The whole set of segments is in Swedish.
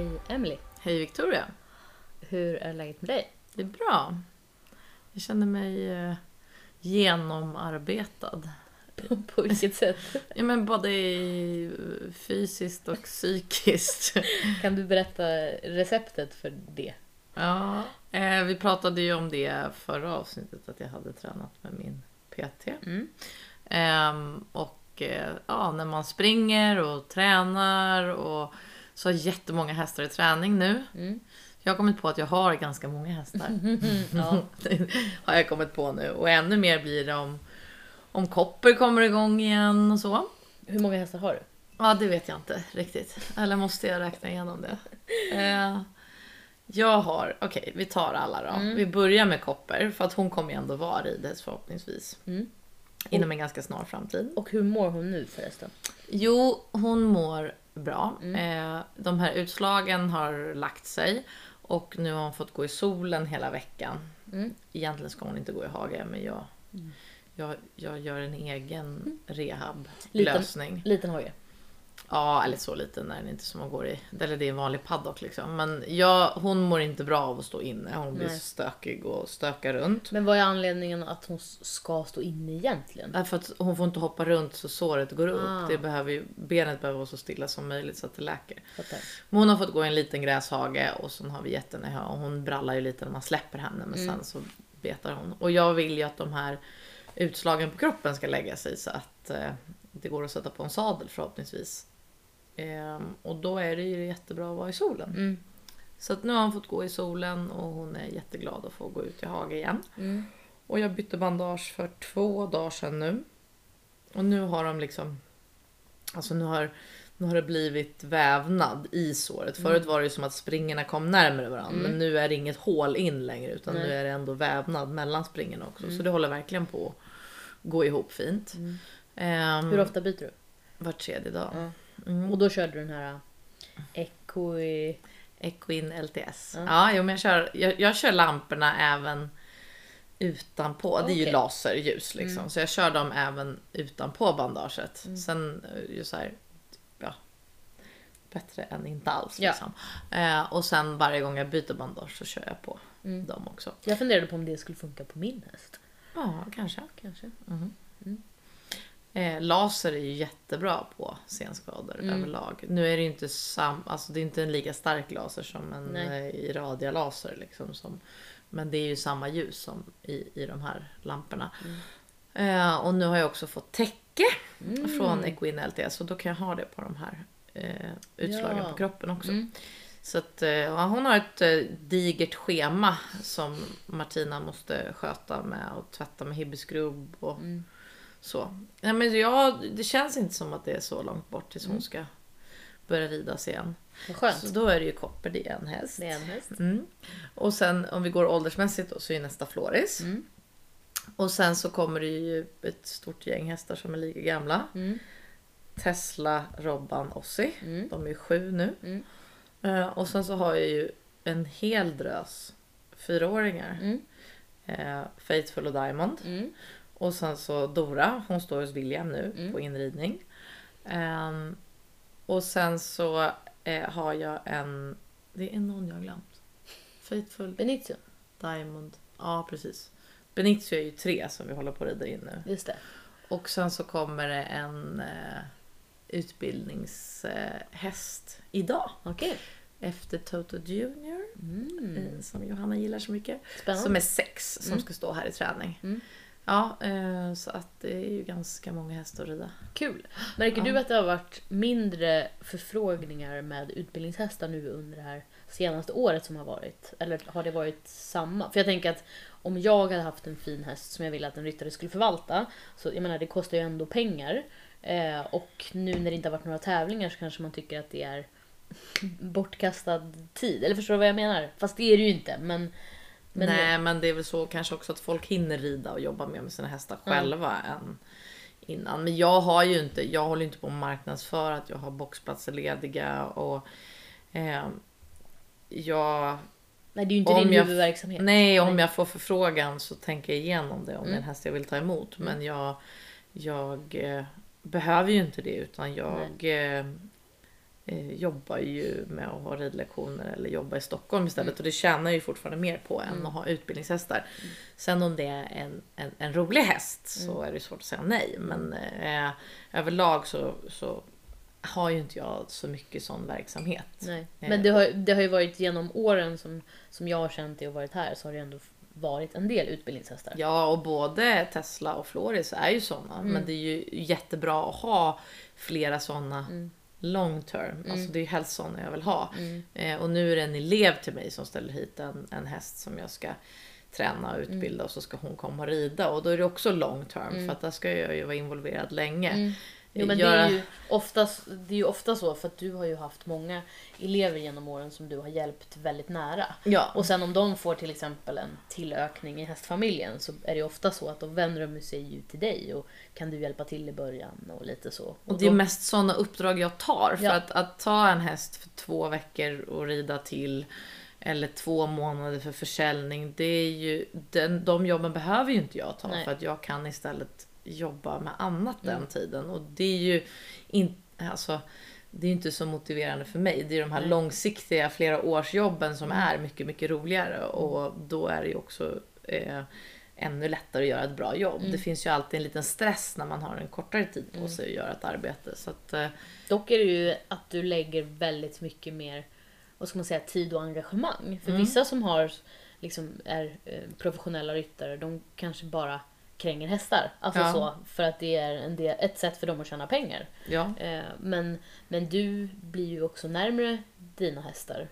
Hej Emily. Hej Victoria. Hur är läget med dig? Det är bra. Jag känner mig eh, genomarbetad. På vilket sätt? Ja, men både i- fysiskt och psykiskt. Kan du berätta receptet för det? Ja, eh, vi pratade ju om det förra avsnittet att jag hade tränat med min PT. Mm. Ehm, och eh, ja, när man springer och tränar och så har jättemånga hästar i träning nu. Mm. Jag har kommit på att jag har ganska många hästar. Ja. Det har jag kommit på nu. Och ännu mer blir det om, om Kopper kommer igång igen och så. Hur många hästar har du? Ja, det vet jag inte riktigt. Eller måste jag räkna igenom det? Eh, jag har, okej vi tar alla då. Vi börjar med Kopper för att hon kommer ju ändå vara ridhäst förhoppningsvis. Mm. Inom en ganska snar framtid. Och hur mår hon nu förresten? Jo, hon mår bra. Eh, de här utslagen har lagt sig och nu har hon fått gå i solen hela veckan. Mm. Egentligen ska hon inte gå i hage, men jag, jag, jag gör en egen rehab-lösning. Liten hage. Ja, eller så liten är den inte som man går i. Eller det är en vanlig paddock liksom. Men jag, hon mår inte bra av att stå inne. Hon blir Nej. stökig och stökar runt. Men vad är anledningen att hon ska stå inne egentligen? Därför att hon får inte hoppa runt så såret går upp. Ah. Det behöver ju, benet behöver vara så stilla som möjligt så att det läker. Fattar. Men hon har fått gå i en liten gräshage och så har vi gett henne hö och hon brallar ju lite när man släpper henne men sen så betar hon. Och jag vill ju att de här utslagen på kroppen ska lägga sig så att eh, det går att sätta på en sadel förhoppningsvis. Ehm, och då är det ju jättebra att vara i solen. Mm. Så att nu har hon fått gå i solen och hon är jätteglad att få gå ut i hage igen. Mm. Och jag bytte bandage för två dagar sedan nu. Och nu har de liksom... Alltså nu har, nu har det blivit vävnad i såret. Förut var det ju som att springorna kom närmare varandra. Men nu är det inget hål in längre utan nu Nej. är det ändå vävnad mellan springorna också. Så det håller verkligen på att gå ihop fint. Ehm, Hur ofta byter du? Var tredje dag. Mm. Och då körde du den här Equi... Equin LTS. Ja. Ja, jo, men jag, kör, jag, jag kör lamporna även utanpå. Det är ju laserljus liksom. Så jag kör dem även utanpå bandaget. Sen eh, ju så här, ja, bättre än inte alls Ja. liksom. Eh, och sen varje gång jag byter bandage så kör jag på dem också. Jag funderade på om det skulle funka på min häst. Ja, kanske. Kanske. Eh, laser är ju jättebra på senskador Mm. överlag. Nu är det ju inte sam, alltså det är inte en lika stark laser som en Nej. eh, i radialaser liksom. Som, men det är ju samma ljus som i, i de här lamporna. Eh, och nu har jag också fått täcke från Equin LTS och då kan jag ha det på de här eh, utslagen Ja. på kroppen också. Mm. Så att, eh, hon har ett eh, digert schema som Martina måste sköta med och tvätta med hibiskrubb och Mm. Så. Nej, men ja, det känns inte som att det är så långt bort tills Mm. hon ska börja ridas igen. Skönt. Så då är det ju Kopper, det är en häst. Det är en häst. Mm. Och sen om vi går åldersmässigt då, så är nästa Floris. Mm. Och sen så kommer det ju ett stort gäng hästar som är lika gamla. Mm. Tesla, Robban, Ossi. Mm. De är ju sju nu. Mm. Eh, och sen så har jag ju en hel drös fyraåringar. Mm. Eh, Faithful och Diamond. Mm. Och sen så Dora, hon står hos William nu Mm. på inridning. Ehm, och sen så eh, har jag en, det är någon jag har glömt. Faithful, Benicio. Diamond, ja precis. Benicio är ju tre som vi håller på att rida in nu. Just det. Och sen så kommer det en eh, utbildningshäst idag. Okej. Efter Toto Junior, Mm. eh, som Johanna gillar så mycket. Spännande. Som är sex som Mm. ska stå här i träning. Ja, eh, så att det är ju ganska många hästar att rida. Kul. Märker Ja. du att det har varit mindre förfrågningar med utbildningshästar nu under det här senaste året som har varit? Eller har det varit samma? För jag tänker att om jag hade haft en fin häst som jag ville att en ryttare skulle förvalta, så jag menar det kostar ju ändå pengar. Eh, och nu när det inte har varit några tävlingar så kanske man tycker att det är bortkastad tid. Eller förstår du vad jag menar? Fast det är det ju inte. Men, men Nej, men det är väl så kanske också att folk hinner rida och jobba mer med sina hästar själva än innan. Men jag har ju inte, jag håller inte på att marknadsföra att jag har boxplatser lediga och eh, jag nej, det är ju inte Om din jag- huvudverksamhet. Nej, om Nej. jag får förfrågan så tänker jag igenom det om det är en Mm. häst jag vill ta emot. Men jag, jag eh, behöver ju inte det utan jag eh, jobbar ju med att ha ridlektioner eller jobba i Stockholm istället Mm. och det tjänar ju fortfarande mer på än att ha utbildningshästar. Sen om det är en, en, en rolig häst så Mm. är det svårt att säga nej men eh, överlag så, så har ju inte jag så mycket sån verksamhet. Nej. Eh. Men det har, det har ju varit genom åren som, som jag har känt det och varit här så har det ändå varit en del utbildningshästar. Ja, och både Tesla och Floris är ju såna. Men det är ju jättebra att ha flera såna long term. Alltså det är helst såna jag vill ha. Eh, och nu är det en elev till mig som ställer hit en, en häst som jag ska träna och utbilda och så ska hon komma och rida. Och då är det också long term för att där ska jag ju vara involverad länge. Jo, men Göra- det, är ju oftast, det är ju ofta så för att du har ju haft många elever genom åren som du har hjälpt väldigt nära. Ja. Och sen om de får till exempel en tillökning i hästfamiljen så är det ofta så att då vänder de sig ju till dig och kan du hjälpa till i början och lite så. Och det är då- mest sådana uppdrag jag tar. För Ja. att, att ta en häst för två veckor och rida till eller två månader för försäljning. Det är ju, den, de jobben behöver ju inte jag ta Nej. För att jag kan istället jobba med annat den tiden. Och det är ju inte, alltså, det är inte så motiverande för mig. Det är de här långsiktiga flera årsjobben som Mm. är mycket, mycket roligare. Och då är det ju också eh, ännu lättare att göra ett bra jobb. Mm. Det finns ju alltid en liten stress när man har en kortare tid på sig att göra ett arbete. Så att, eh, Dock är det ju att du lägger väldigt mycket mer vad ska man säga, tid och engagemang. Mm. För vissa som har, liksom, är eh, professionella ryttare, de kanske bara kränger hästar. Alltså Ja. så, för att det är en del, ett sätt för dem att tjäna pengar. ja. Eh, men, men du blir ju också närmre dina hästar.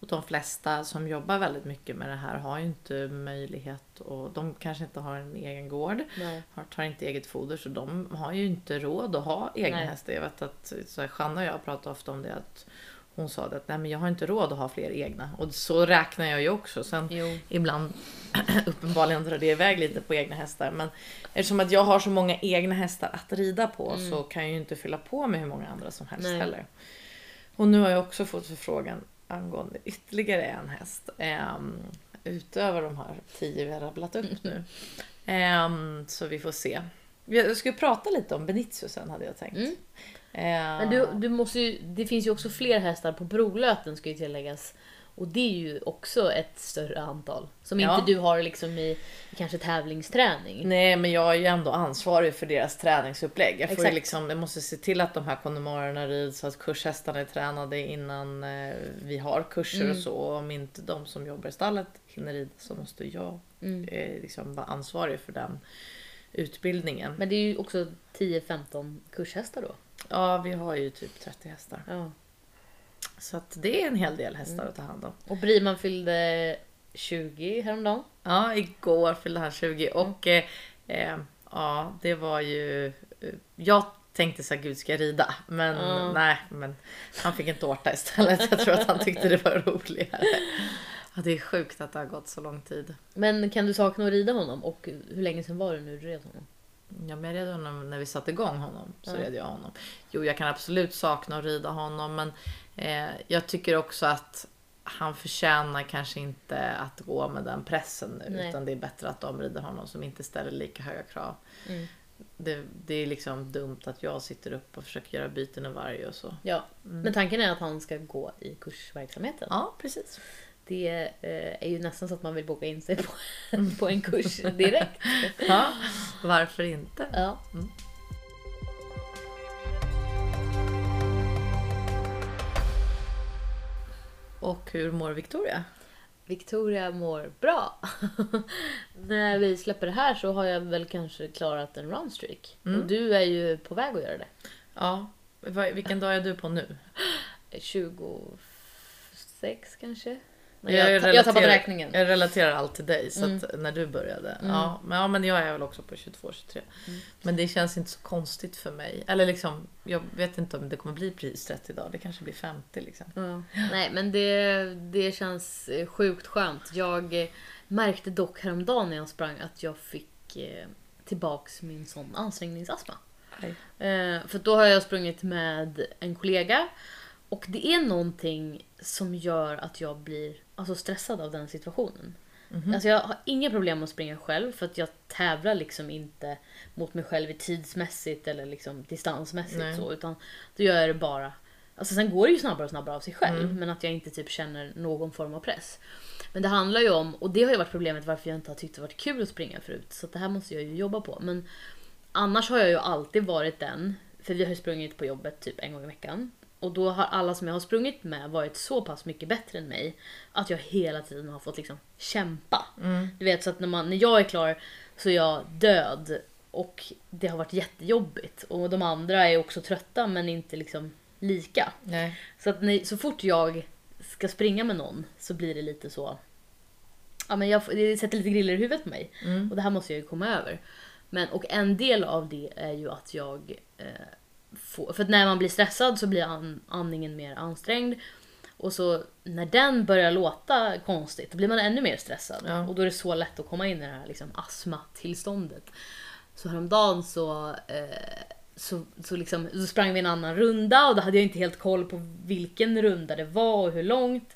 Och de flesta som jobbar väldigt mycket med det här har ju inte möjlighet och de kanske inte har en egen gård. Nej. har- tar inte eget foder så de har ju inte råd att ha egna Nej. hästar. Jag vet att så här, Janna och jag pratar ofta om det att hon sa att Nej, men jag har inte råd att ha fler egna och så räknar jag ju också. Sen Jo. ibland uppenbarligen drar det iväg lite på egna hästar men eftersom att jag har så många egna hästar att rida på så kan jag ju inte fylla på med hur många andra som helst Nej. heller. Och nu har jag också fått förfrågan angående ytterligare en häst. ehm, utöver de här tio vi har rabblat upp nu. Ehm, så vi får se. Jag ska prata lite om Benicio sen hade jag tänkt. Mm. Ehm, Men du, du måste ju, det finns ju också fler hästar på Brolöten ska ju tilläggas. Och det är ju också ett större antal. Som Ja. inte du har liksom i, i kanske tävlingsträning. Nej men jag är ju ändå ansvarig för deras träningsupplägg. Jag, får ju liksom, jag måste se till att de här kondomorerna rids, att kurshästarna är tränade innan eh, vi har kurser Mm. och så. Och om inte de som jobbar i stallet hinner rida så måste jag Mm. eh, liksom vara ansvarig för den utbildningen. Men det är ju också 10-15 kurshästar då. Ja vi har ju typ 30 hästar. Ja. Så att det är en hel del hästar Mm. att ta hand om. Och Briman fyllde 20 häromdagen. Ja, igår fyllde han 20 och eh, eh, ja, det var ju... Eh, jag tänkte så här, gud ska jag rida? Men Ja. nej, men han fick en tårta istället. Jag tror att han tyckte det var roligare. Ja, det är sjukt att det har gått så lång tid. Men kan du sakna att rida honom? Och hur länge sedan var det nu du red honom? Jag red honom när vi satte igång honom. Så Ja. red jag honom. Jo, jag kan absolut sakna att rida honom, men eh, jag tycker också att han förtjänar kanske inte att gå med den pressen nu. Nej. Utan det är bättre att de rider honom som inte ställer lika höga krav. Mm. Det, det är liksom dumt att jag sitter upp och försöker göra byten i varje och så. Ja, men tanken är att han ska gå i kursverksamheten. Ja, precis. Det eh, är ju nästan så att man vill boka in sig på, på en kurs direkt. Ja, varför inte? Ja. Och hur mår Victoria? Victoria mår bra. När vi släpper det här så har jag väl kanske klarat en runstreak. Mm. Och du är ju på väg att göra det. Ja, vilken dag är du på nu? 26 kanske? Jag Jag, jag, tappade räkningen. Jag relaterar allt till dig, så Mm. när du började. Mm. Ja, men, ja, men jag är väl också på 22-23. Mm. Men det känns inte så konstigt för mig. Eller liksom, jag vet inte om det kommer bli prisrätt idag. Det kanske blir 50 liksom. Nej men det, det känns eh, sjukt skönt. Jag eh, märkte dock häromdagen när jag sprang att jag fick eh, tillbaks min sån ansträngningsastma. Eh, för då har jag sprungit med en kollega och det är någonting som gör att jag blir alltså, stressad av den situationen. Mhm. Alltså jag har inga problem att springa själv för att jag tävlar liksom inte mot mig själv i tidsmässigt eller liksom distansmässigt Nej. så utan då gör jag det bara Alltså sen går det ju snabbare och snabbare av sig själv Mm. men att jag inte typ känner någon form av press. Men det handlar ju om, och det har ju varit problemet varför jag inte har tyckt det varit kul att springa förut. Så det här måste jag ju jobba på. Men annars har jag ju alltid varit den, för vi har ju sprungit på jobbet typ en gång i veckan. Och då har alla som jag har sprungit med varit så pass mycket bättre än mig att jag hela tiden har fått liksom kämpa. Mm. Du vet så att när, man, när jag är klar så är jag död och det har varit jättejobbigt. Och de andra är också trötta men inte liksom lika. Nej. Så att när, så fort jag ska springa med någon så blir det lite så. Ja men jag, det sätter lite griller i huvudet på mig. Mm. Och det här måste jag ju komma över. Men, och en del av det är ju att jag eh, får, för att när man blir stressad så blir an, andningen mer ansträngd. Och så när den börjar låta konstigt, då blir man ännu mer stressad. Ja. Och då är det så lätt att komma in i det här liksom, astmatillståndet. Så häromdagen så, eh, så, så, liksom, så sprang vi en annan runda och då hade jag inte helt koll på vilken runda det var och hur långt.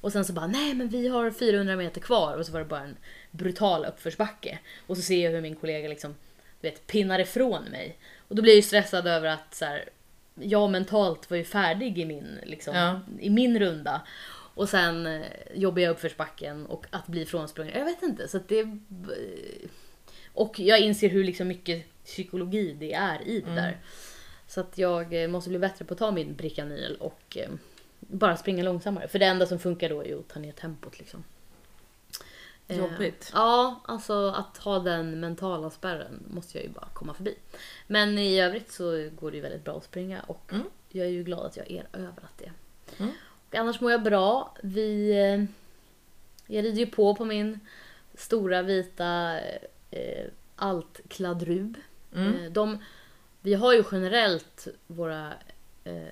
Och sen så bara, nej men vi har 400 meter kvar och så var det bara en brutal uppförsbacke. Och så ser jag hur min kollega liksom, du vet, pinnar ifrån mig. Och då blir jag ju stressad över att så här, jag mentalt var ju färdig i min, liksom, Ja. i min runda. Och sen eh, jobbar jag uppförsbacken och att bli frånsprungen, jag vet inte. Så det, och jag inser hur liksom mycket psykologi det är i det där. Så att jag eh, måste bli bättre på att ta min Bricanyl och eh, bara springa långsammare. För det enda som funkar då är ju att ta ner tempot liksom. Eh, Jobbigt. Ja, alltså att ha den mentala spärren måste jag ju bara komma förbi. Men i övrigt så går det ju väldigt bra att springa och Mm. jag är ju glad att jag att det. Mm. Och annars mår jag bra. Vi, eh, jag rider ju på på min stora vita eh, altkladrub. Mm. Eh, De, vi har ju generellt våra eh,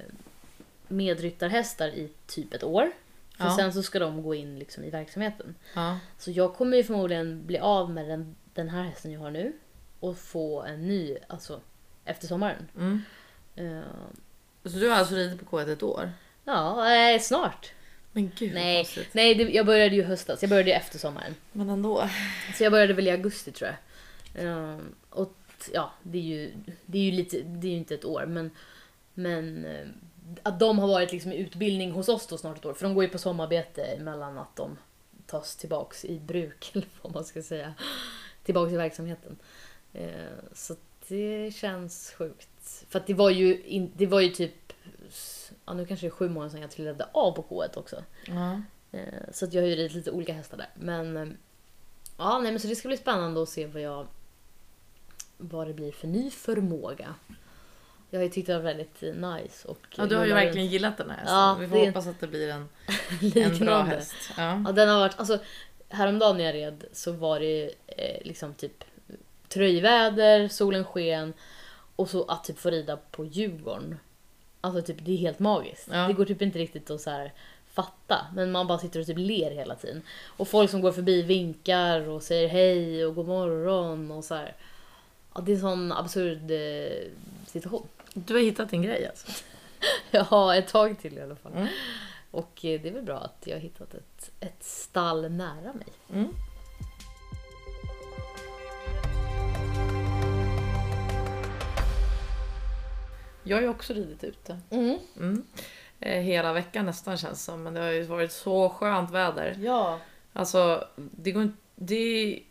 medryttarhästar i typ ett år. För Ja. sen så ska de gå in liksom i verksamheten. Ja. Så jag kommer ju förmodligen bli av med den, den här hästen jag har nu. Och få en ny, alltså efter sommaren. Mm. Eh, Så du har alltså ridit på K1 ett år? ja, eh, snart. Men gud Nej, nej det, jag började ju höstas. Jag började ju efter sommaren. Men ändå. Så jag började väl i augusti tror jag. Ehm, och ja, det är ju, det är ju lite, det är ju inte ett år men, men eh, att de har varit liksom i utbildning hos oss då snart ett år. För de går ju på sommarbete mellan att de tas tillbaks i bruk, eller vad man ska säga. Tillbaks i verksamheten. Eh, så det känns sjukt. För att det var ju, in, det var ju typ, ja nu kanske det är sju månader sedan jag trillade av på K1 också. Eh, Så att jag har ju ridit lite olika hästar där. Men eh, ja, nej, men så det ska bli spännande att se vad jag vad det blir för ny förmåga. Jag har ju tyckt det var väldigt eh, nice. Och ja, du har ju verkligen gillat den här hästen. Ja, Vi får hoppas att det blir en, en bra häst. Ja. Ja, den har varit, alltså, häromdagen när jag red så var det eh, liksom typ tröjväder, solen sken och så att typ få rida på Djurgården. Alltså typ det är helt magiskt. Ja. Det går typ inte riktigt att så här fatta. Men man bara sitter och typ ler hela tiden. Och folk som går förbi vinkar och säger hej och god morgon och så här. Ja, det är en sån absurd eh, situation. Du har hittat din grej alltså? Ja, ett tag till i alla fall. Mm. Och eh, det är väl bra att jag har hittat ett, ett stall nära mig. Mm. Jag har ju också ridit ute. Mm. Mm. Eh, hela veckan nästan känns som. Men det har ju varit så skönt väder. Ja. Alltså, det går inte... Det,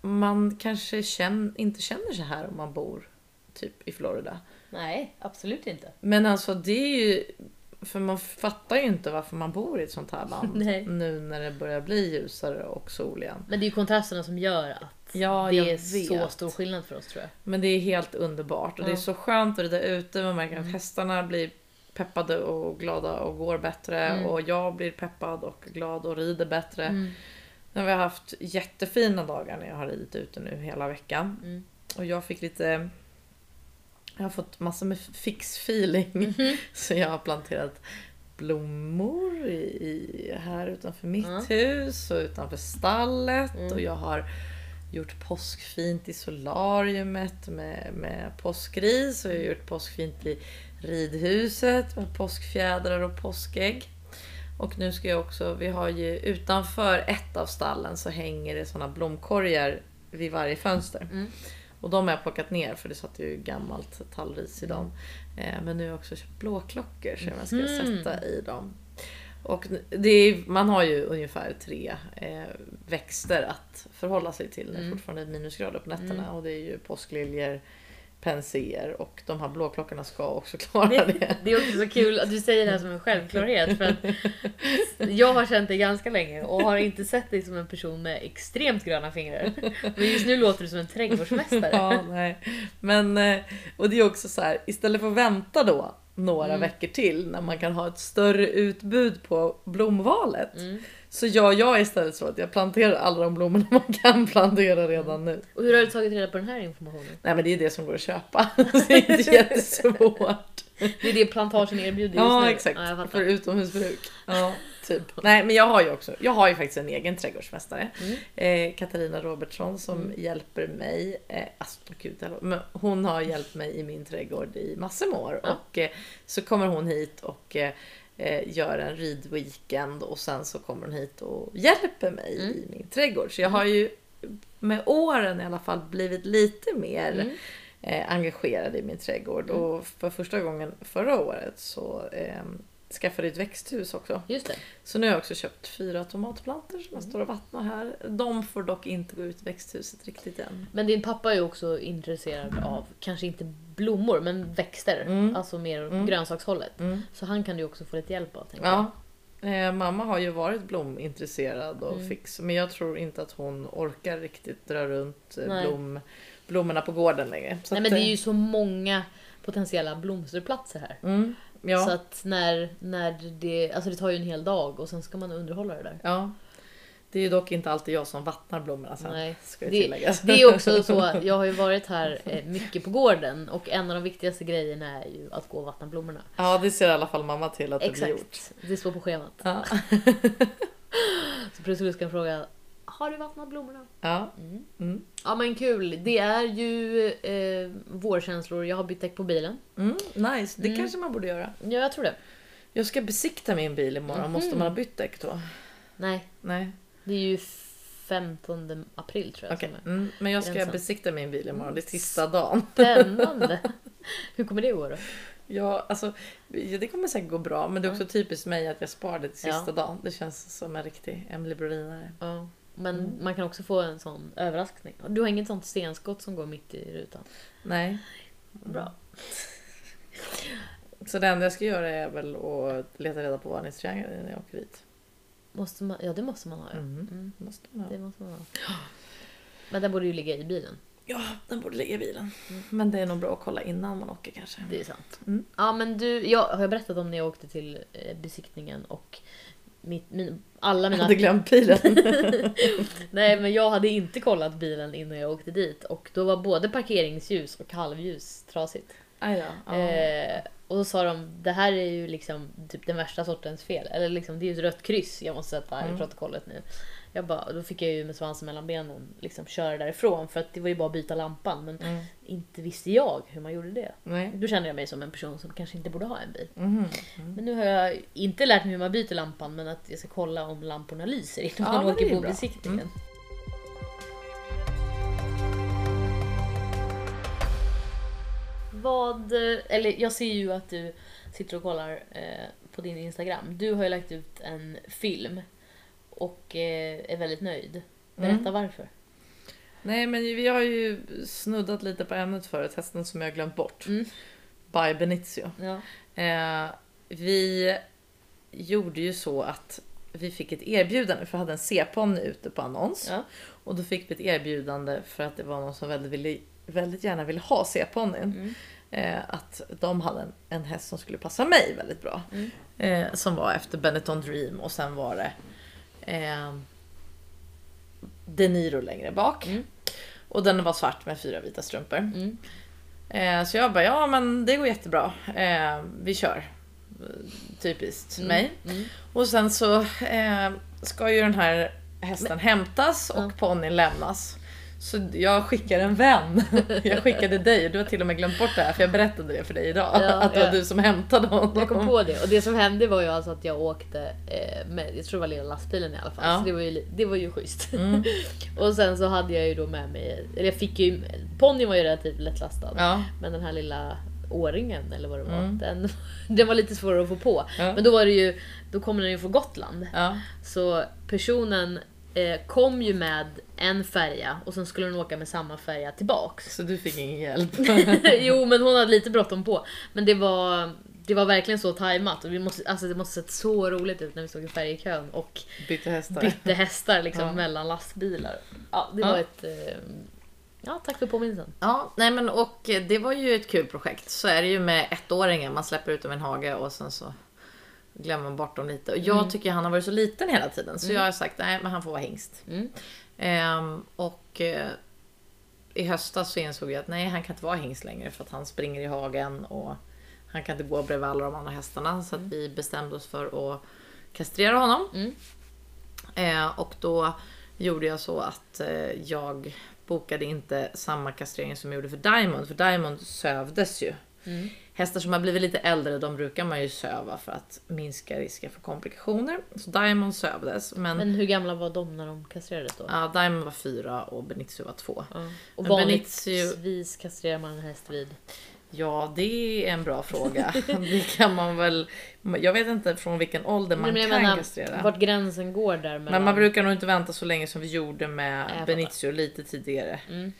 man kanske känn, inte känner så här om man bor typ i Florida. Nej, absolut inte. Men alltså det är ju... För man fattar ju inte varför man bor i ett sånt här land. Nej. Nu när det börjar bli ljusare och sol igen. Men det är ju kontrasterna som gör att Ja, det är vet. så stor skillnad för oss tror jag. Men det är helt underbart och det är Ja. så skönt att rida ute. Man märker Mm. att hästarna blir peppade och glada och går bättre. Mm. Och jag blir peppad och glad och rider bättre. Mm. Nu har vi haft jättefina dagar när jag har ridit ute nu hela veckan. Mm. Och jag fick lite... Jag har fått massor med fix feeling. Mhm. Så jag har planterat blommor i, i, här utanför mitt Ja. hus och utanför stallet. Mm. Och jag har gjort påskfint i solariumet med, med påskris. Och jag har gjort påskfint i ridhuset med påskfjädrar och påskägg. Och nu ska jag också, vi har ju utanför ett av stallen så hänger det såna blomkorgar vid varje fönster. Mm. Och de har jag plockat ner för det satt ju gammalt tallris i dem. Eh, men nu har jag också köpt blåklockor som jag ska Mhm. sätta i dem. Och det är, man har ju ungefär tre eh, växter att förhålla sig till när det Mm. fortfarande är minusgrader på nätterna. Och det är ju påskliljor, penséer och de här blåklockorna ska också klara det. Det, det är också så kul att du säger det här som en självklarhet. För att jag har känt dig ganska länge och har inte sett dig som en person med extremt gröna fingrar. Men just nu låter du som en trädgårdsmästare. Ja, nej. Men, eh, och det är också så här, istället för att vänta då några Mm. veckor till när man kan ha ett större utbud på blomvalet. Mm. Så gör jag istället så att jag planterar alla de blommorna man kan plantera redan nu. Och hur har du tagit reda på den här informationen? Nej men det är det som går att köpa. Det är inte jättesvårt. Det är det plantagen erbjuder just Ja nu. exakt, Ja, fattar. för utomhusbruk. Ja, typ. Nej men jag har ju också, jag har ju faktiskt en egen trädgårdsmästare. Mm. Eh, Katarina Robertsson som hjälper mig. Eh, alltså, gud, men hon har hjälpt mig i min trädgård i massor med år. Ja. Och eh, så kommer hon hit och eh, eh, gör en ridweekend och sen så kommer hon hit och hjälper mig Mm. i min trädgård. Så jag har ju med åren i alla fall blivit lite mer Mm. eh, engagerad i min trädgård. Och för första gången förra året så eh, skaffade ett växthus också. Just det. Så nu har jag också köpt fyra tomatplantor som jag Mm. står och vattnar här. De får dock inte gå ut i växthuset riktigt än. Men din pappa är ju också intresserad av, kanske inte blommor, men växter. Mm. Alltså mer Mm. grönsakshållet. Så han kan du också få lite hjälp av. Ja. Eh, mamma har ju varit blomintresserad och Mm. fix, men jag tror inte att hon orkar riktigt dra runt eh, Nej. blom, blommorna på gården längre. Så Nej men det är eh, ju så många potentiella blomsterplatser här. Mm, ja, Så att när, när det, alltså det tar ju en hel dag och sen ska man underhålla det där. ja. Det är ju dock inte alltid jag som vattnar blommorna sen. Nej. Ska det, Det, tilläggas. det är också så, jag har ju varit här eh, mycket på gården och en av de viktigaste grejerna är ju att gå och vattna blommorna. Ja, det ser i alla fall mamma till att det blir gjort. Exakt, det står på schemat. Ja. Så plötsligt ska jag fråga, har du vattnat blommorna? Ja. Mm. Mm. Ja men kul, det är ju eh, vårkänslor, jag har bytt däck på bilen. Mm, nice, det Mm. kanske man borde göra. Ja jag tror det. Jag ska besikta min bil imorgon. Mhm. Måste man ha bytt däck då? Nej, Nej, det är ju 15 april tror jag okej. som är. Mm, men jag ska gränsen. besikta min bil imorgon. Det är sista dagen. Spännande! Hur kommer det gå då? Ja, alltså, ja, det kommer säkert gå bra. Men det är också typiskt mig att jag sparar det till Ja. sista dagen. Det känns som en riktig Emily Brodinare. Ja. Men Mm. man kan också få en sån överraskning. Du har inget sånt stenskott som går mitt i rutan? Nej. Bra. Så det enda jag ska göra är väl att leta reda på varningstriangeln när jag åker dit. Måste man, ja det måste man ha. Ja. Mm. Mm, Måste man ha. det måste man ha. Men den borde ju ligga i bilen. Ja, den borde ligga i bilen. Mm. Men det är nog bra att kolla innan man åker kanske. Det är sant. Mm. Ja men du, jag har jag berättat om när jag åkte till eh, besiktningen och mitt, min, alla Jag mina... hade glömt bilen. Nej men jag hade inte kollat bilen innan jag åkte dit och då var både parkeringsljus och halvljus trasigt. Då. Ja. Eh, och då sa de, det här är ju liksom typ den värsta sortens fel. Eller liksom, det är ju ett rött kryss jag måste sätta här Mm. i protokollet nu. Jag bara, då fick jag ju med svansen mellan benen liksom köra därifrån för att det var ju bara att byta lampan. Men Mm. inte visste jag hur man gjorde det. Nej. Då kände jag mig som en person som kanske inte borde ha en bil. Mhm. Men nu har jag inte lärt mig hur man byter lampan men att jag ska kolla om lamporna lyser innan Ja, man åker på bra. besiktningen. Vad, eller jag ser ju att du sitter och kollar eh, på din Instagram. Du har ju lagt ut en film och eh, är väldigt nöjd. Berätta Mm. varför. Nej men vi har ju snuddat lite på ämnet förut, hästen som jag glömt bort. Mm. By Benicio. Ja. Eh, vi gjorde ju så att vi fick ett erbjudande, för jag hade en C-ponny ute på annons. Ja. Och då fick vi ett erbjudande för att det var någon som väldigt, ville, väldigt gärna ville ha C-ponnyn. Mm. Eh, att de hade en, en häst som skulle passa mig väldigt bra. Mm. Eh, som var efter Benetton Dream och sen var det eh, De Niro längre bak. Mm. Och den var svart med fyra vita strumpor. Mm. Eh, så jag bara, ja men det går jättebra. Eh, vi kör. Typiskt Mm. mig. Mm. Och sen så eh, ska ju den här hästen hämtas och Ja. ponnyn lämnas. Så jag skickar en vän. Jag skickade dig du har till och med glömt bort det här för jag berättade det för dig idag. Ja, att det var ja. du som hämtade honom. Jag kom på det och det som hände var ju alltså att jag åkte eh, med, jag tror det var lilla lastbilen i alla fall. Ja. Så det var ju, det var ju schysst. Mm. och sen så hade jag ju då med mig, eller jag fick ju, ponnyn var ju relativt lättlastad. Men den här lilla åringen eller vad det var, Mm. den, den var lite svårare att få på. Men då var det ju, då kom den ju från Gotland. Så personen eh, kom ju med en färja och sen skulle hon åka med samma färja tillbaks. Så du fick ingen hjälp. jo men hon hade lite bråttom på. Men det var, det var verkligen så tajmat och vi måste, alltså det måste sett så roligt ut när vi stod i färjekön och Bytte hästar. bytte hästar liksom Ja. mellan lastbilar. Ja, det Ja. var ett... Eh, ja, tack för påminnelsen. Ja, nej men och det var ju ett kul projekt. Så är det ju med ettåringen. Man släpper ut dem i en hage och sen så glömmer man bort dem lite. Och jag tycker han har varit så liten hela tiden så jag har sagt nej men han får vara hingst. Mm. Ehm, och eh, i höstas så insåg jag att nej han kan inte vara hingst längre för att han springer i hagen och han kan inte gå bredvid alla de andra hästarna. Så att vi bestämde oss för att kastrera honom. Mm. Eh, och då gjorde jag så att eh, jag bokade inte samma kastrering som jag gjorde för Diamond. För Diamond sövdes ju. Mm. Hästar som har blivit lite äldre de brukar man ju söva för att minska risken för komplikationer. Så Diamond sövdes. Men, Men hur gamla var de när de kastrerades då? ja, Diamond var fyra och Benitzu var två. Ja. Och vanligtvis kastrerar man en häst vid... Ja, det är en bra fråga. det kan man väl... Jag vet inte från vilken ålder man Men kan menar, kastrera. vart gränsen går där mellan... Men man brukar nog inte vänta så länge som vi gjorde med. Benitio lite tidigare. Mm.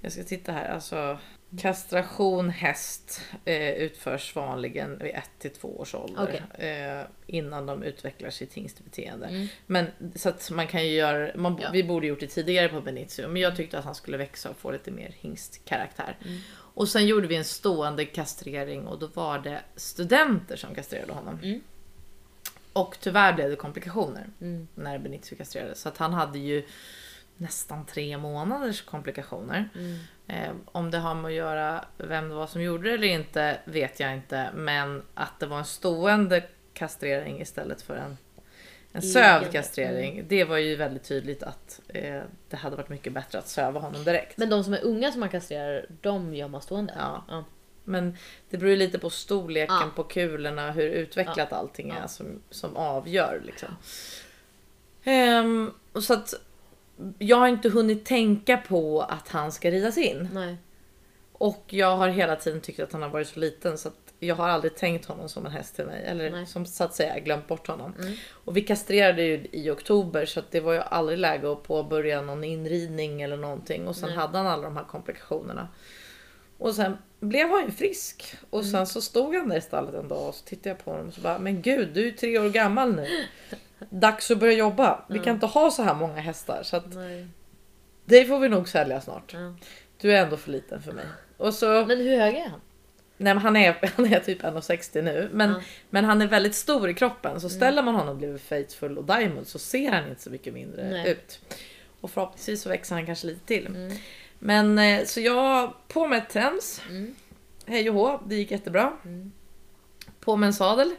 Jag ska titta här. Alltså, kastration häst eh, utförs vanligen vid 1 till 2 års ålder. Eh, innan de utvecklar sitt hingstbeteende. Mm. Men så att man kan ju göra, man, Ja. vi borde gjort det tidigare på Benitio. Men jag tyckte att han skulle växa och få lite mer hingstkaraktär. Mm. Och sen gjorde vi en stående kastrering och då var det studenter som kastrerade honom. Mm. Och tyvärr blev det komplikationer Mm. när Benitio kastrerades. Så att han hade ju nästan tre månaders komplikationer. Mm. Eh, om det har med att göra vem det var som gjorde det eller inte vet jag inte. Men att det var en stående kastrering istället för en, en sövd kastrering. Det var ju väldigt tydligt att eh, det hade varit mycket bättre att söva honom direkt. Men de som är unga som man kastrerar, de gör man stående? Ja. ja. Men det beror ju lite på storleken Ja. på kulorna, hur utvecklat allting är Ja. som, som avgör. Liksom. Ehm, och så att jag har inte hunnit tänka på att han ska ridas in. Nej. Och jag har hela tiden tyckt att han har varit så liten så att jag har aldrig tänkt honom som en häst till mig. Eller Nej. som så att säga glömt bort honom. Mm. Och vi kastrerade ju i oktober så att det var ju aldrig läge att påbörja någon inridning eller någonting. Och sen Nej. hade han alla de här komplikationerna. Och sen blev han ju frisk. Och Mm. sen så stod han där i stallet en dag och så tittade jag på honom och så bara Men gud du är ju tre år gammal nu. Dags att börja jobba. Vi kan inte ha så här många hästar. Så att Nej. det får vi nog sälja snart. Du är ändå för liten för mig. Och så, Men hur hög är han? nej, han, är, han är typ 1,60 nu. Men, Ja. men han är väldigt stor i kroppen. Så ställer man honom bredvid Faithful och Diamond så ser han inte så mycket mindre Nej. ut. Och förhoppningsvis så växer han kanske lite till. Mm. Men eh, så jag på med ett träns. Mm. Hej och hå, det gick jättebra. Mm. På med en sadel.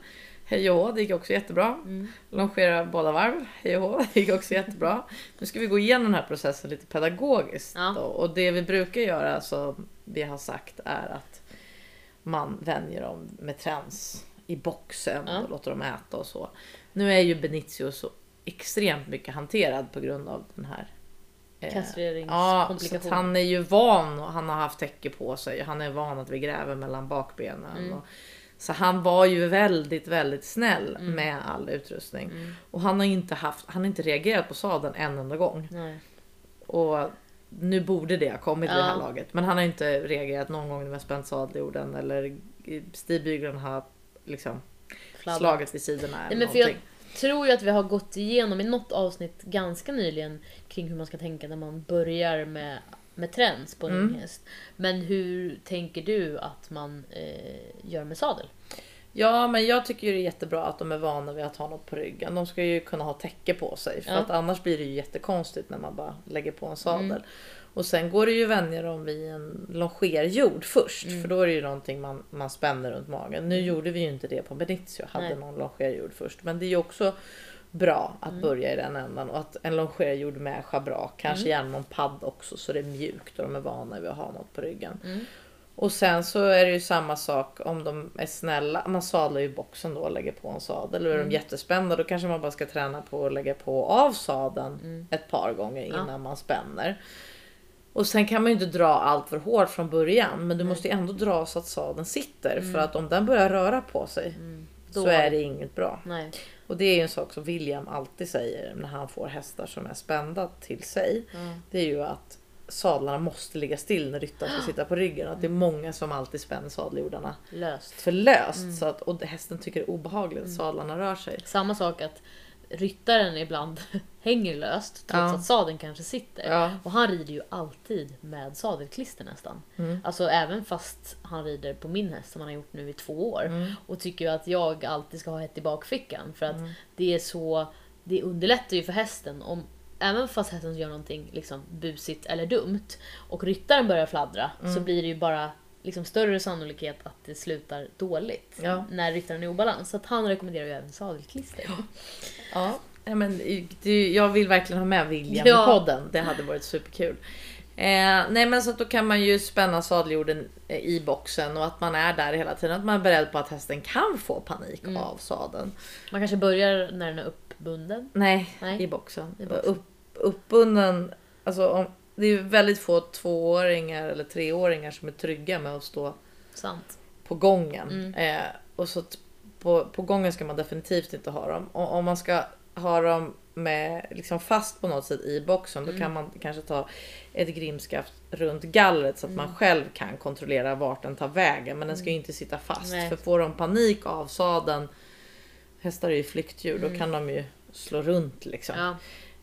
Hej och det gick också jättebra. Mm. Longera båda varv. Hej och det gick också jättebra. Nu ska vi gå igenom den här processen lite pedagogiskt. Ja. Och det vi brukar göra som vi har sagt är att man vänjer dem med träns i boxen Ja. och låter dem äta och så. Nu är ju Benitio så extremt mycket hanterad på grund av den här eh, Ja, så Kastreringskomplikationer. att han är ju van och han har haft täcke på sig. Han är van att vi gräver mellan bakbenen. Mm. Och, så han var ju väldigt, väldigt snäll Mm. med all utrustning. Mm. Och han har inte haft, han har inte reagerat på sadeln en enda gång. Nej. Och nu borde det ha kommit vid det här Ja. laget. Men han har inte reagerat någon gång har spänt sadel i jorden eller stigbygeln har liksom Fladdrat. slagit vid sidorna. Nej, eller men för jag någonting. tror ju att vi har gått igenom i något avsnitt ganska nyligen kring hur man ska tänka när man börjar med, med trends på en Mm. häst. Men hur tänker du att man eh, gör med sadel? Ja, men jag tycker ju det är jättebra att de är vana vid att ha något på ryggen. De ska ju kunna ha täcke på sig. För Ja. att annars blir det ju jättekonstigt när man bara lägger på en sadel. Mm. Och sen går det ju att vänja dem vid en longerjord först. Mm. För då är det ju någonting man, man spänner runt magen. Nu gjorde vi ju inte det på Benitio. Hade Nej. någon longerjord först. Men det är ju också bra att börja i den ändan och att en longerare gjord med schabrak, kanske gärna någon padd också så det är mjukt och de är vana vid att ha något på ryggen. Mm. Och sen så är det ju samma sak om de är snälla. Man sadlar ju boxen då och lägger på en sadel. Och är de jättespända då kanske man bara ska träna på att lägga på av sadeln ett par gånger innan man spänner. Och sen kan man ju inte dra allt för hårt från början men du måste ju ändå dra så att sadeln sitter för att om den börjar röra på sig så Då- är det inget bra. Nej. Och det är ju en sak som William alltid säger när han får hästar som är spända till sig. Det är ju att sadlarna måste ligga still när ryttaren ska sitta på ryggen. Att det är många som alltid spänner sadeljordarna Löst. för löst. Så att, och hästen tycker det är obehagligt att sadlarna rör sig. Samma sak att ryttaren ibland hänger löst trots Ja. att sadeln kanske sitter. Ja. Och han rider ju alltid med sadelklister nästan. Mm. Alltså även fast han rider på min häst som han har gjort nu i två år. Mm. Och tycker ju att jag alltid ska ha ett i bakfickan. För att det är så, det underlättar ju för hästen. Om, även fast hästen gör någonting liksom busigt eller dumt och ryttaren börjar fladdra så Mm. blir det ju bara liksom större sannolikhet att det slutar dåligt Ja. när ryttaren är i obalans. Så att han rekommenderar ju även sadelklister. Ja, ja, men det, jag vill verkligen ha med William Ja. i podden. Det hade varit superkul. Eh, nej men så att då kan man ju spänna sadeljorden eh, i boxen och att man är där hela tiden. Att man är beredd på att hästen kan få panik Mm. av sadeln. Man kanske börjar när den är uppbunden. Nej, Nej. i boxen. I boxen. Upp, uppbunden, alltså om, det är väldigt få tvååringar eller treåringar som är trygga med att stå Sant. på gången. Mm. Eh, och så på, på gången ska man definitivt inte ha dem. Och, om man ska ha dem med, liksom fast på något sätt i boxen Mm. då kan man kanske ta ett grimskaft runt gallret så att Mm. man själv kan kontrollera vart den tar vägen. Men den ska ju inte sitta fast. Nej. För får de panik av sadeln, hästar är ju flyktdjur, Mm. då kan de ju slå runt liksom. Ja.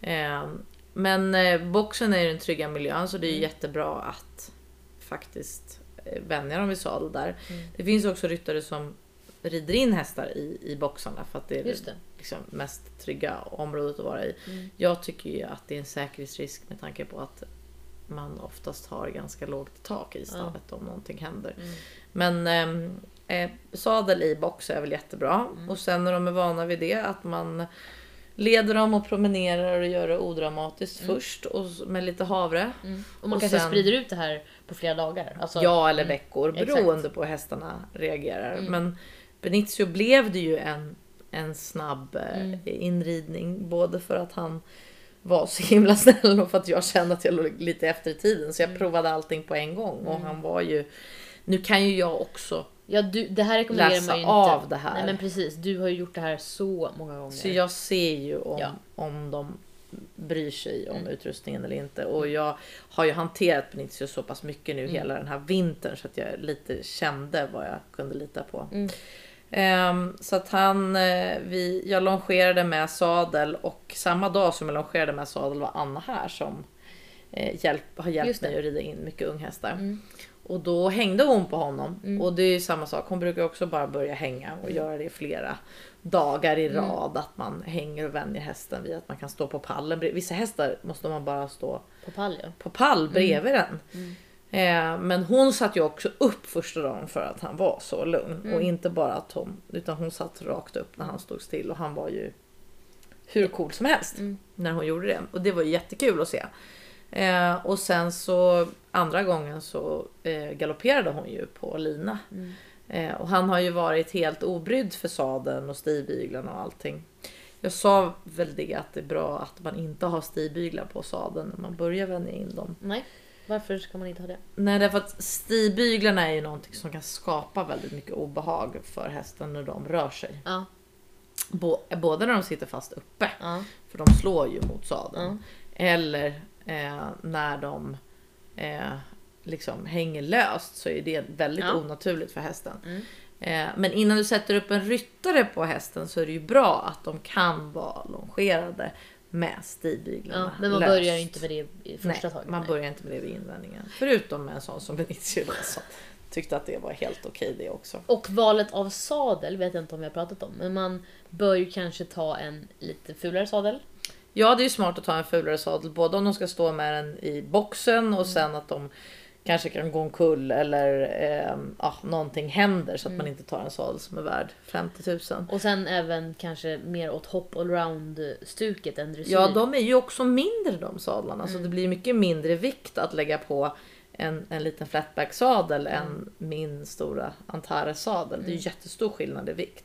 Eh, men eh, boxen är ju den trygga miljön så det Mm. är ju jättebra att faktiskt eh, vänja dem vid sadel där. Mm. Det finns också ryttare som rider in hästar i, i boxarna för att det är Just det liksom mest trygga området att vara i. Mm. Jag tycker ju att det är en säkerhetsrisk med tanke på att man oftast har ganska lågt tak i stallet om någonting händer. Mm. Men ehm, eh, sadel i box är väl jättebra. Mm. Och sen när de är vana vid det att man leder dem och promenerar och gör det odramatiskt först och med lite havre. Mm. Och man Och kanske sen- sprider ut det här på flera dagar. Alltså, Ja eller veckor Exakt. Mm. beroende på hur hästarna reagerar. Men Benicio blev det ju en, en snabb eh, Mm. inridning. Både för att han var så himla snäll och för att jag kände att jag låg lite efter i tiden. Så jag Mm. provade allting på en gång. Och han var ju... Nu kan ju jag också Ja, du, det här rekommenderar läsa man ju inte. av det här. Nej men precis, du har ju gjort det här så många gånger. Så jag ser ju om, Ja. om de bryr sig om Mm. utrustningen eller inte. Och jag har ju hanterat Benicio så pass mycket Mm. nu hela den här vintern så att jag lite kände vad jag kunde lita på. Mm. Ehm, så att han, eh, vi, jag longerade med sadel och samma dag som jag longerade med sadel var Anna här som eh, hjälp, har hjälpt mig att rida in mycket unghästar. Mm. Och då hängde hon på honom. Och det är ju samma sak. Hon brukar också bara börja hänga och göra det i flera dagar i rad. Att man hänger och vänjer hästen vid att man kan stå på pallen. Vissa hästar måste man bara stå På pall ja. på pall bredvid den. Eh, men hon satt ju också upp första dagen för att han var så lugn. Och inte bara att hon, utan hon satt rakt upp när han stod still och han var ju hur cool som helst när hon gjorde det. Och det var jättekul att se. Eh, och sen så andra gången så eh, galopperade hon ju på lina. Eh, och han har ju varit helt obrydd för sadeln och stigbyglarna och allting. Jag sa väl det att det är bra att man inte har stigbyglar på sadeln när man börjar vänja in dem. Nej, varför ska man inte ha det? Nej, därför att stigbyglarna är ju någonting som kan skapa väldigt mycket obehag för hästen när de rör sig. Ja. Bå- Både när de sitter fast uppe, ja. för de slår ju mot sadeln. Eller eh, när de eh, liksom hänger löst så är det väldigt Ja. onaturligt för hästen. Mm. Eh, men innan du sätter upp en ryttare på hästen så är det ju bra att de kan vara longerade med stigbyglarna ja. Men man löst. börjar inte med det i första Nej, taget. man nej. börjar inte med det vid invändningen. Förutom med en sån som Benicio som tyckte att det var helt okej det också. Och valet av sadel vet jag inte om vi har pratat om. Men man bör ju kanske ta en lite fulare sadel. Ja, det är ju smart att ta en fulare sadel, både om de ska stå med den i boxen Mm. och sen att de kanske kan gå omkull eller eh, ja, någonting händer så att Mm. man inte tar en sadel som är värd 50 000. Och sen även kanske mer åt hopp allround stuket än dressyr. Ja, de är ju också mindre de sadlarna så Mm. det blir mycket mindre vikt att lägga på en, en liten flatback-sadel Mm. än min stora Antares-sadel. Det är ju jättestor skillnad i vikt.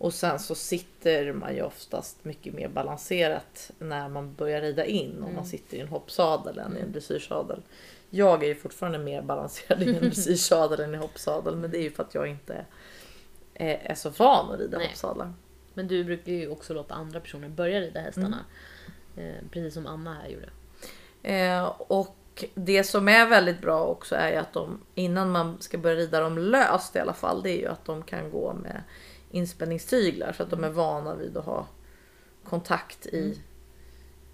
Mm. Och sen så sitter man ju oftast mycket mer balanserat när man börjar rida in om Mm. man sitter i en hoppsadel än i en dressyrsadel. Jag är ju fortfarande mer balanserad i en dressyrsadel än i hoppsadel men det är ju för att jag inte är, är så van att rida Nej. hoppsadlar. Men du brukar ju också låta andra personer börja rida hästarna. Mm. Eh, precis som Anna här gjorde. Eh, och det som är väldigt bra också är ju att de innan man ska börja rida dem löst i alla fall, det är ju att de kan gå med inspänningstyglar så att de är vana vid att ha kontakt i,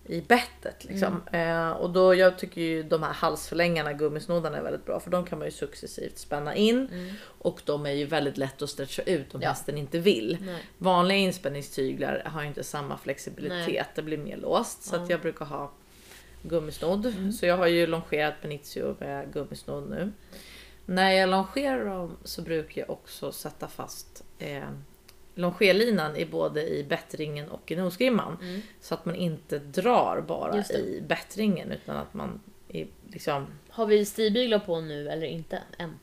i bettet. Liksom. Eh, och då jag tycker ju de här halsförlängarna, gummisnoddarna är väldigt bra för de kan man ju successivt spänna in och de är ju väldigt lätt att stretcha ut om Ja. hästen inte vill. Nej. Vanliga inspänningstyglar har ju inte samma flexibilitet, Nej. det blir mer låst. Så Ja. att jag brukar ha gummisnodd. Mm. Så jag har ju longerat Benizio med gummisnodd nu. När jag longerar dem så brukar jag också sätta fast eh, longerlinan i både i bettringen och i nosgrimman. Mm. Så att man inte drar bara i bettringen utan att man i, liksom... Har vi stigbyglar på nu eller inte? Än?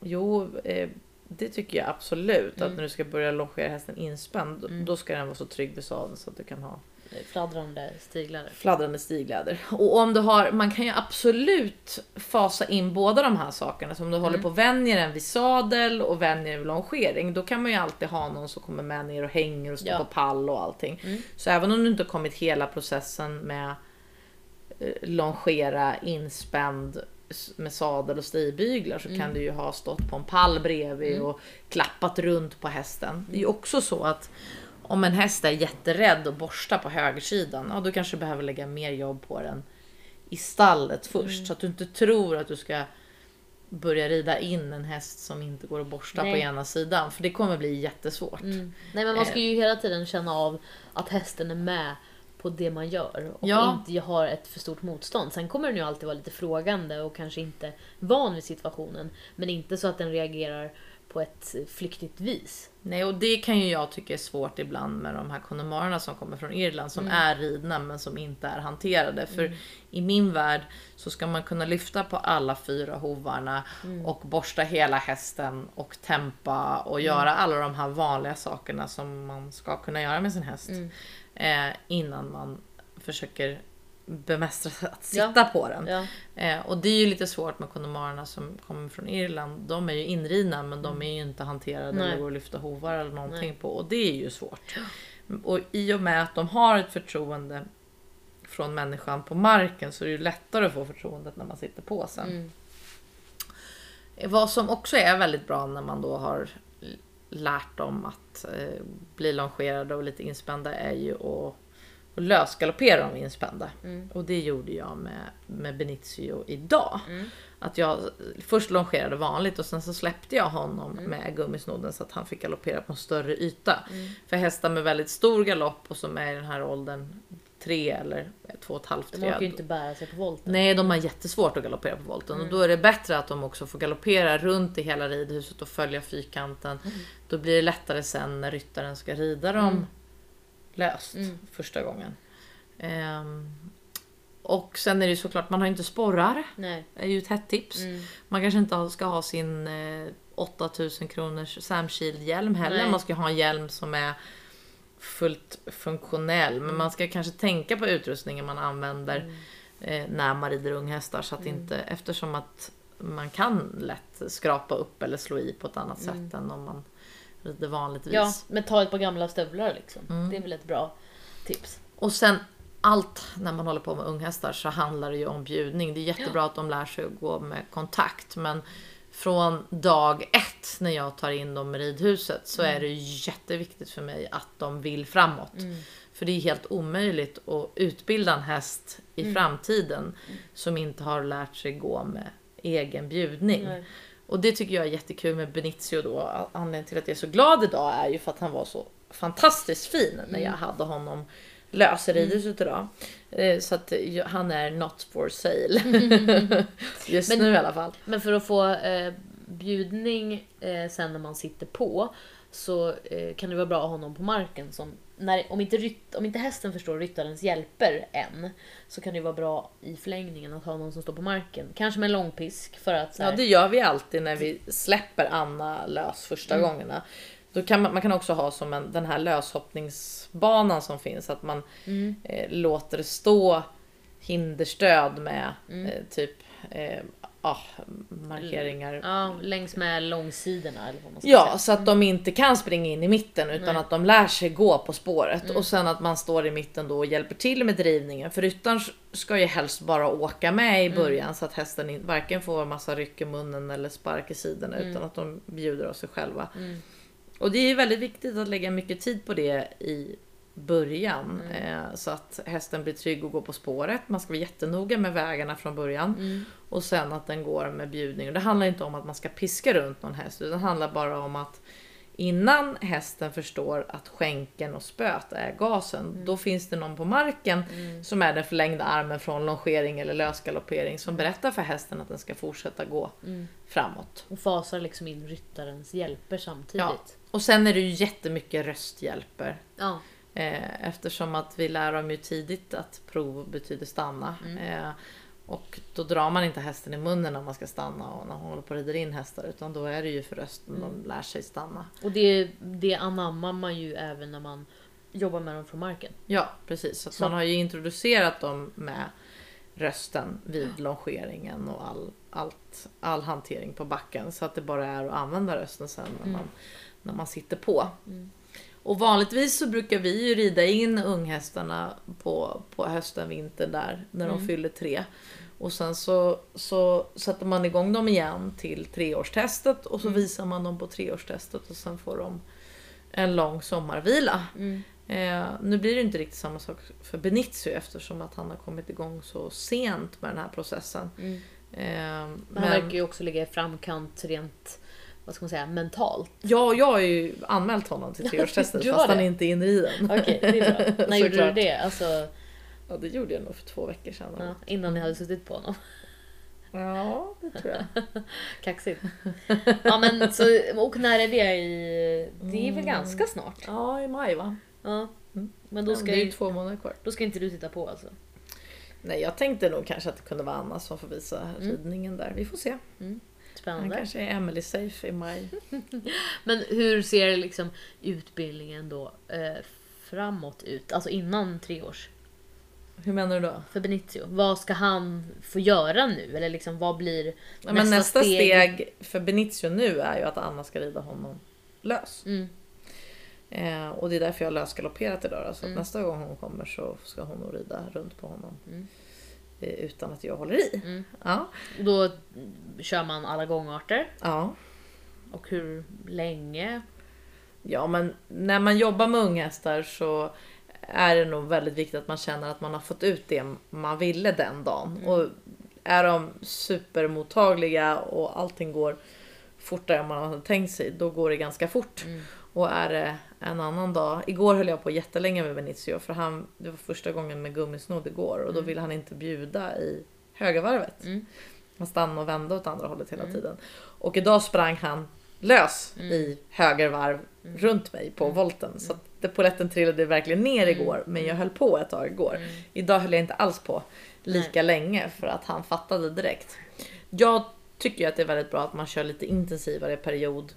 Jo, eh, det tycker jag absolut. Att Mm. när du ska börja longera hästen inspänd, Mm. då ska den vara så trygg vid sadeln så att du kan ha Fladdrande stiglar. fladdrande stigläder. Och om du har, man kan ju absolut fasa in båda de här sakerna. Så om du håller på och vänjer den vid sadel och vänjer den vid longering. Då kan man ju alltid ha någon som kommer med ner och hänger och står Ja. på pall och allting. Mm. Så även om du inte har kommit hela processen med eh, longera inspänd med sadel och stigbyglar så kan du ju ha stått på en pall bredvid och klappat runt på hästen. Det är ju också så att om en häst är jätterädd och borstar på högersidan, ja då kanske du behöver lägga mer jobb på den i stallet först. Så att du inte tror att du ska börja rida in en häst som inte går att borsta på Nej. ena sidan. För det kommer bli jättesvårt. Mm. Nej men man ska ju hela tiden känna av att hästen är med på det man gör och Ja. inte har ett för stort motstånd. Sen kommer den ju alltid vara lite frågande och kanske inte van vid situationen. Men inte så att den reagerar på ett flyktigt vis. Nej, och det kan ju jag tycka är svårt ibland med de här konnemarerna som kommer från Irland som är ridna men som inte är hanterade. För i min värld så ska man kunna lyfta på alla fyra hovarna och borsta hela hästen och tempa och göra alla de här vanliga sakerna som man ska kunna göra med sin häst. Eh, innan man försöker bemästra att sitta Ja. på den. Ja. Eh, och det är ju lite svårt med kondomarerna som kommer från Irland. De är ju inridna men de är ju inte hanterade Nej. eller går att lyfta hovar eller någonting på. Och det är ju svårt. Och i och med att de har ett förtroende från människan på marken så är det ju lättare att få förtroendet när man sitter på sen. Mm. Vad som också är väldigt bra när man då har lärt dem att eh, bli longerade och lite inspända är ju att, att lösgaloppera dem inspända. Mm. Och det gjorde jag med, med Benicio idag. Mm. Att jag först longerade vanligt och sen så släppte jag honom Mm. med gummisnodden så att han fick galoppera på en större yta. För hästar med väldigt stor galopp och som är i den här åldern tre eller två och ett halvt, De orkar ju inte bära sig på volten. Nej, de har jättesvårt att galoppera på volten Mm. och då är det bättre att de också får galoppera runt i hela ridhuset och följa fyrkanten. Mm. Då blir det lättare sen när ryttaren ska rida dem löst Mm. första gången. Ehm, och sen är det ju såklart, man har ju inte sporrar. Nej. Det är ju ett hett tips. Mm. Man kanske inte ska ha sin eh, 8000 kronors Sam Shield hjälm heller. Nej. Man ska ha en hjälm som är fullt funktionell. Mm. Men man ska kanske tänka på utrustningen man använder Mm. eh, när man rider unghästar. Så att inte, eftersom att man kan lätt skrapa upp eller slå i på ett annat sätt än om man rider vanligtvis. Ja, men ta ett par gamla stövlar liksom. Mm. Det är väl ett bra tips. Och sen allt när man håller på med unghästar så handlar det ju om bjudning. Det är jättebra att de lär sig att gå med kontakt. Men från dag ett när jag tar in dem i ridhuset så är det jätteviktigt för mig att de vill framåt. För det är helt omöjligt att utbilda en häst i framtiden som inte har lärt sig gå med egen bjudning. Nej. Och det tycker jag är jättekul med Benicio då. Anledningen till att jag är så glad idag är ju för att han var så fantastiskt fin när jag hade honom lösridit idag. Eh, Så att han är not for sale. Just Men- nu i alla fall. Men för att få eh, bjudning eh, sen när man sitter på så eh, kan det vara bra att ha någon på marken som när, om, inte rytt, om inte hästen förstår ryttarens hjälper än så kan det vara bra i förlängningen att ha någon som står på marken. Kanske med en långpisk för att så Ja här, det gör vi alltid när vi släpper Anna lös första Mm. gångerna. Då kan man, man kan också ha som en, den här löshoppningsbanan som finns. Att man Mm. eh, låter stå hinderstöd med Mm. eh, typ eh, ah, markeringar. ja, längs med långsidorna eller vad man ska Ja, säga. så att de inte kan springa in i mitten utan Nej. att de lär sig gå på spåret. Mm. Och sen att man står i mitten då och hjälper till med drivningen. För ryttaren ska ju helst bara åka med i Mm. början så att hästen varken får massa ryck i munnen eller spark i sidorna Mm. utan att de bjuder av sig själva. Mm. Och det är väldigt viktigt att lägga mycket tid på det i början. Mm. Eh, så att hästen blir trygg och går på spåret. Man ska vara jättenoga med vägarna från början. Mm. Och sen att den går med bjudning. Och det handlar inte om att man ska piska runt någon häst. Utan det handlar bara om att innan hästen förstår att skänken och spöet är gasen. Då finns det någon på marken Mm. som är den förlängda armen från longering eller lösgaloppering. Som berättar för hästen att den ska fortsätta gå Mm. framåt. Och fasar liksom in ryttarens hjälper samtidigt. Ja. Och sen är det ju jättemycket rösthjälper. Ja. Eh, eftersom att vi lär dem ju tidigt att prov betyder stanna. Mm. Eh, och då drar man inte hästen i munnen när man ska stanna och när man håller på och rider in hästar. Utan då är det ju för rösten Mm. de lär sig stanna. Och det, det anammar man ju även när man jobbar med dem från marken. Ja precis, så, Så- man har ju introducerat dem med rösten vid longeringen och all, allt, all hantering på backen. Så att det bara är att använda rösten sen när, Mm. man, när man sitter på. Mm. Och vanligtvis så brukar vi ju rida in unghästarna på, på hösten, vintern där när de Mm. fyller tre. Och sen så, så sätter man igång dem igen till treårstestet och så Mm. visar man dem på treårstestet och sen får de en lång sommarvila. Mm. Eh, nu blir det inte riktigt samma sak för Benicio eftersom att han har kommit igång så sent med den här processen. Mm. Eh, Men han verkar ju också ligga i framkant rent, vad ska man säga, mentalt. Ja, jag har ju anmält honom till treårstestet fast han det? inte är inriden. Okej, det är bra. När gjorde du det? Alltså, Ja, det gjorde jag nog för två veckor sedan. ja, innan ni hade suttit på honom. Ja, det tror jag. Kaxigt. Ja men så, och när är det i... Det är väl Mm. ganska snart? Ja, i maj va? Ja. Mm. Men då ska, det är ju två månader kvar. då ska inte du titta på alltså? Nej, jag tänkte nog kanske att det kunde vara Anna som får visa Mm. ridningen där. Vi får se. Han Spännande. kanske är Emily safe i maj. Men hur ser liksom utbildningen då eh, framåt ut? Alltså innan tre års Hur menar du då? för Benicio. Vad ska han få göra nu? Eller liksom vad blir Ja, nästa, men nästa steg? för Benicio nu är ju att Anna ska rida honom lös. Mm. Eh, och det är därför jag har lösgalopperat idag. då. Så att Mm. nästa gång hon kommer så ska hon nog rida runt på honom. Mm. Eh, utan att jag håller i. Mm. Ja. Och då kör man alla gångarter. ja. Och hur länge? Ja men när man jobbar med unghästar så är det nog väldigt viktigt att man känner att man har fått ut det man ville den dagen. Mm. Och är de supermottagliga och allting går fortare än man hade tänkt sig, då går det ganska fort. Mm. Och är det en annan dag, igår höll jag på jättelänge med Benicio för han, det var första gången med gummisnodd igår och då Mm. ville han inte bjuda i högervarvet. Mm. Han stannade och vände åt andra hållet hela Mm. tiden. Och idag sprang han lös Mm. i högervarv Mm. runt mig på Mm. volten. Så att det, poletten trillade verkligen ner Mm. igår men jag höll på ett tag igår. Mm. Idag höll jag inte alls på lika länge för att han fattade direkt. Jag tycker att det är väldigt bra att man kör lite intensivare period.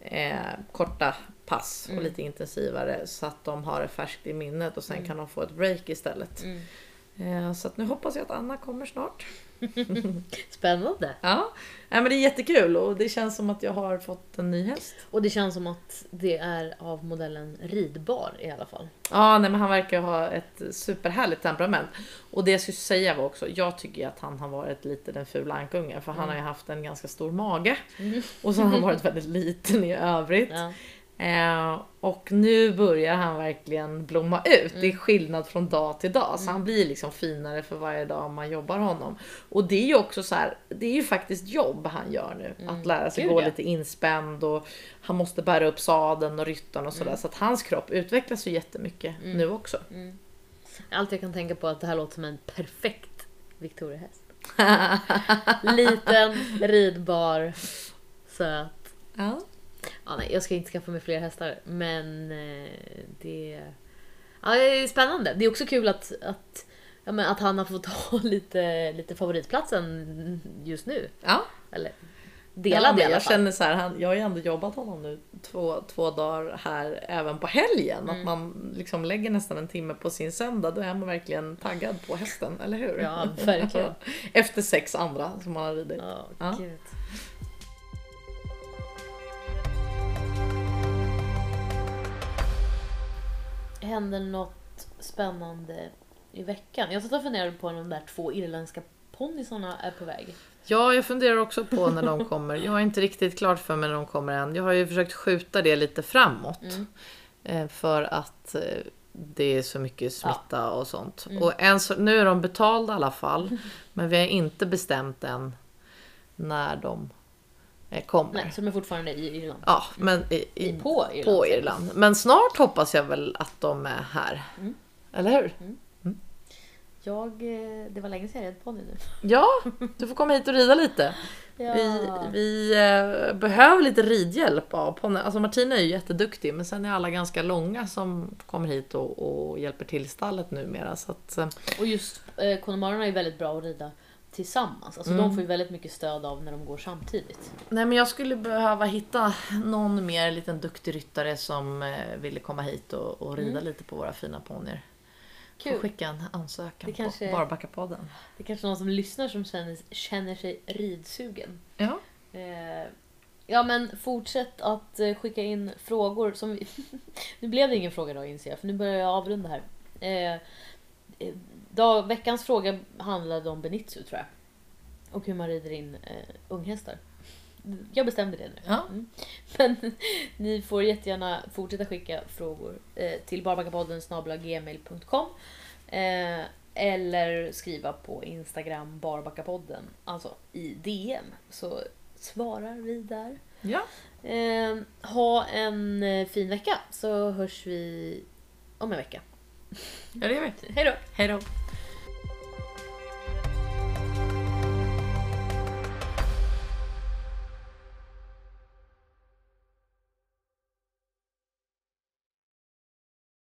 Eh, korta pass och Mm. lite intensivare så att de har det färskt i minnet och sen Mm. kan de få ett break istället. Mm. Eh, så att nu hoppas jag att Anna kommer snart. Spännande. Ja, Nej, men det är jättekul och det känns som att jag har fått en ny häst. Och det känns som att det är av modellen ridbar i alla fall. Ja, nej, men han verkar ha ett superhärligt temperament. Och det jag skulle säga var också, jag tycker att han har varit lite den fula ankungen för han har ju haft en ganska stor mage. Mm. Och så har han varit väldigt liten i övrigt. Ja. Eh, och nu börjar han verkligen blomma ut. Det är Mm. skillnad från dag till dag. Så han blir liksom finare för varje dag man jobbar honom. Och det är ju också så här, det är ju faktiskt jobb han gör nu. Mm. Att lära sig Gud, gå ja. lite inspänd och han måste bära upp sadeln och ryttaren och sådär. Mm. Så att hans kropp utvecklas ju jättemycket Mm. nu också. Mm. Allt jag kan tänka på är att det här låter som en perfekt Victoria-häst. Liten, ridbar, söt. Ja. Ja, nej, jag ska inte skaffa mig fler hästar, men eh, det, ja, det är spännande. Det är också kul att, att, ja, men att han har fått ha lite, lite favoritplatsen just nu. ja. Eller Ja, delad men i alla jag fall. känner så här, han, jag har ju ändå jobbat honom nu två, två dagar här även på helgen. Att man liksom lägger nästan en timme på sin söndag, då är man verkligen taggad på hästen, eller hur? Ja, verkligen. Efter sex andra som man har ridit. Ja, Ja. Händer något spännande i veckan? Jag satt och funderade på när de där två irländska ponnysarna är på väg. Ja, jag funderar också på när de kommer. Jag är inte riktigt klart för mig när de kommer än. Jag har ju försökt skjuta det lite framåt. Mm. Eh, För att eh, det är så mycket smitta och sånt. Mm. Och än så, nu är de betalda i alla fall. Men vi har inte bestämt än när de kommer. Nej, så de är fortfarande i Irland. Ja, men i, i, på Irland. på Irland. Men snart hoppas jag väl att de är här. Mm. Eller hur? Jag, eh, det var länge sedan jag red ponny nu. Ja, du får komma hit och rida lite. Ja. Vi, vi eh, behöver lite ridhjälp av ponny. Alltså Martina är ju jätteduktig men sen är alla ganska långa som kommer hit och, och hjälper till i stallet numera. Så att, eh, Och just eh, är ju väldigt bra att rida tillsammans. Alltså Mm. de får ju väldigt mycket stöd av när de går samtidigt. nej men jag skulle behöva hitta någon mer liten duktig ryttare som eh, ville komma hit och, och rida Mm. lite på våra fina ponnyer. Får Kul. skicka en ansökan Det kanske- på Barbackapodden. Det är kanske någon som lyssnar som känner, känner sig ridsugen. Ja. Eh, ja men fortsätt att eh, skicka in frågor. Som vi... nu blev det ingen fråga idag inser jag, för nu börjar jag avrunda här. Eh, eh, dag, veckans fråga handlade om Benitzu tror jag. Och hur man rider in eh, unghästar. Jag bestämde det nu. Ja. Mm. Men ni får jättegärna fortsätta skicka frågor eh, till barbackapodden gmail.com eh, eller skriva på Instagram barbackapodden, alltså i DM. Så svarar vi där. ja. Eh, ha en eh, fin vecka så hörs vi om en vecka. Ja, det gör vi. Hej då! Hej då!